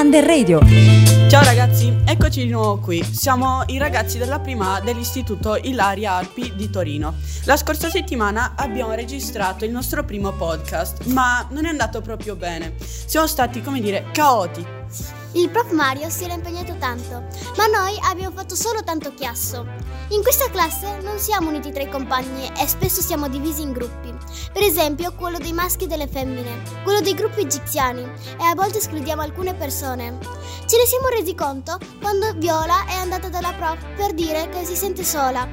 Under Radio. Ciao ragazzi, eccoci di nuovo qui. Siamo i ragazzi della prima dell'Istituto Ilaria Alpi di Torino. La scorsa settimana abbiamo registrato il nostro primo podcast, ma non è andato proprio bene. Siamo stati, come dire, caotici. Il prof Mario si era impegnato tanto, ma noi abbiamo fatto solo tanto chiasso. In questa classe non siamo uniti tra i compagni e spesso siamo divisi in gruppi. Per esempio, quello dei maschi e delle femmine, quello dei gruppi egiziani e a volte escludiamo alcune persone. Ce ne siamo resi conto quando Viola è andata dalla prof per dire che si sente sola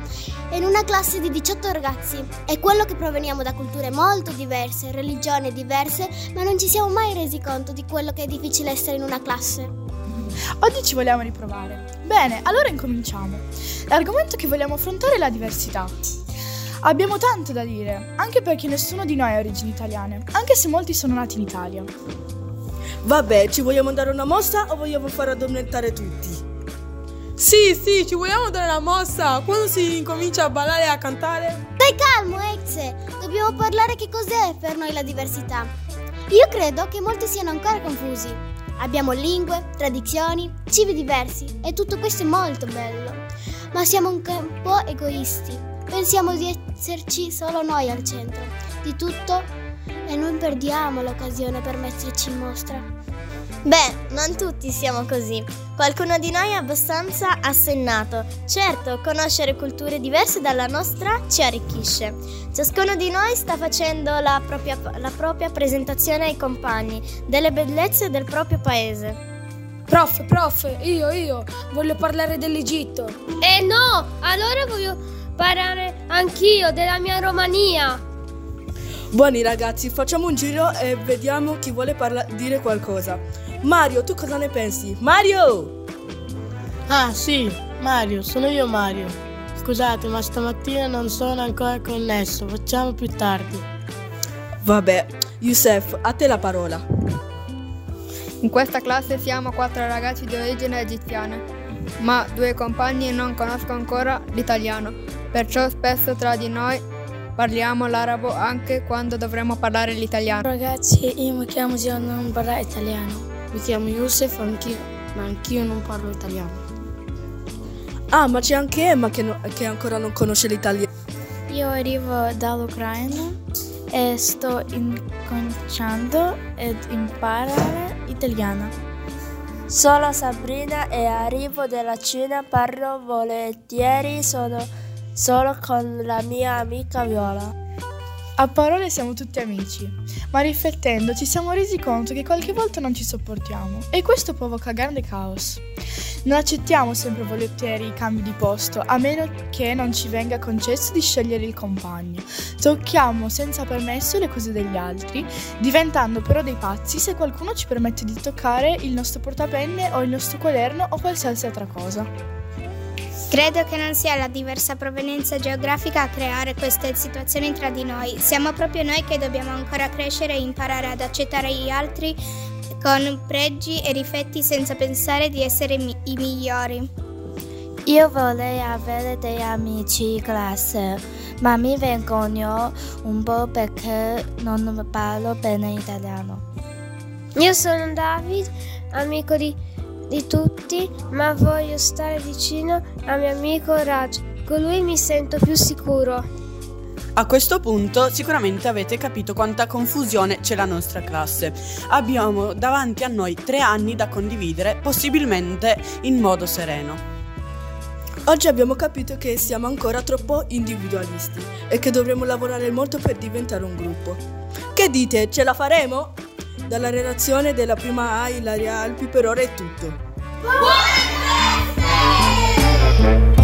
in una classe di 18 ragazzi. È quello che proveniamo da culture molto diverse, religioni diverse, ma non ci siamo mai resi conto di quello che è difficile essere in una classe. Oggi ci vogliamo riprovare. Bene, allora incominciamo. L'argomento che vogliamo affrontare è la diversità. Abbiamo tanto da dire, anche perché nessuno di noi ha origini italiane, anche se molti sono nati in Italia. Vabbè, ci vogliamo dare una mossa o vogliamo far addormentare tutti? Sì, sì, ci vogliamo dare una mossa. Quando si incomincia a ballare e a cantare? Stai calmo, Exe. Dobbiamo parlare che cos'è per noi la diversità. Io credo che molti siano ancora confusi. Abbiamo lingue, tradizioni, cibi diversi e tutto questo è molto bello. Ma siamo un po' egoisti. Pensiamo di esserci solo noi al centro di tutto e non perdiamo l'occasione per metterci in mostra. Beh, non tutti siamo così. Qualcuno di noi è abbastanza assennato. Certo, conoscere culture diverse dalla nostra ci arricchisce. Ciascuno di noi sta facendo la propria, la propria presentazione ai compagni delle bellezze del proprio paese. Prof, prof, io, io, voglio parlare dell'Egitto. Eh no, allora voglio parlare anch'io della mia Romania. Buoni ragazzi, facciamo un giro e vediamo chi vuole parla- dire qualcosa. Mario, tu cosa ne pensi? Mario! Ah sì, Mario, sono io Mario. Scusate, ma stamattina non sono ancora connesso, facciamo più tardi. Vabbè, Youssef, a te la parola. In questa classe siamo quattro ragazzi di origine egiziana, ma due compagni non conoscono ancora l'italiano, perciò spesso tra di noi parliamo l'arabo anche quando dovremmo parlare l'italiano. Ragazzi, io mi chiamo Gio, non parlo italiano. Mi chiamo Youssef, anch'io, ma anch'io non parlo italiano. Ah, ma c'è anche Emma che, no, che ancora non conosce l'italiano. Io arrivo dall'Ucraina e sto incominciando ad imparare italiano. Sono Sabrina e arrivo dalla Cina, parlo volentieri sono solo con la mia amica Viola. A parole siamo tutti amici, ma riflettendo ci siamo resi conto che qualche volta non ci sopportiamo e questo provoca grande caos. Non accettiamo sempre volentieri i cambi di posto, a meno che non ci venga concesso di scegliere il compagno. Tocchiamo senza permesso le cose degli altri, diventando però dei pazzi se qualcuno ci permette di toccare il nostro portapenne o il nostro quaderno o qualsiasi altra cosa. Credo che non sia la diversa provenienza geografica a creare queste situazioni tra di noi. Siamo proprio noi che dobbiamo ancora crescere e imparare ad accettare gli altri con pregi e difetti senza pensare di essere mi- i migliori. Io vorrei avere dei amici in classe, ma mi vergogno un po' perché non parlo bene italiano. Io sono David, amico di di tutti, ma voglio stare vicino al mio amico Raj. Con lui mi sento più sicuro. A questo punto sicuramente avete capito quanta confusione c'è la nostra classe. Abbiamo davanti a noi tre anni da condividere, possibilmente in modo sereno. Oggi abbiamo capito che siamo ancora troppo individualisti e che dovremo lavorare molto per diventare un gruppo. Che dite, ce la faremo? Dalla relazione della prima A Ilaria Alpi per ora è tutto. Buon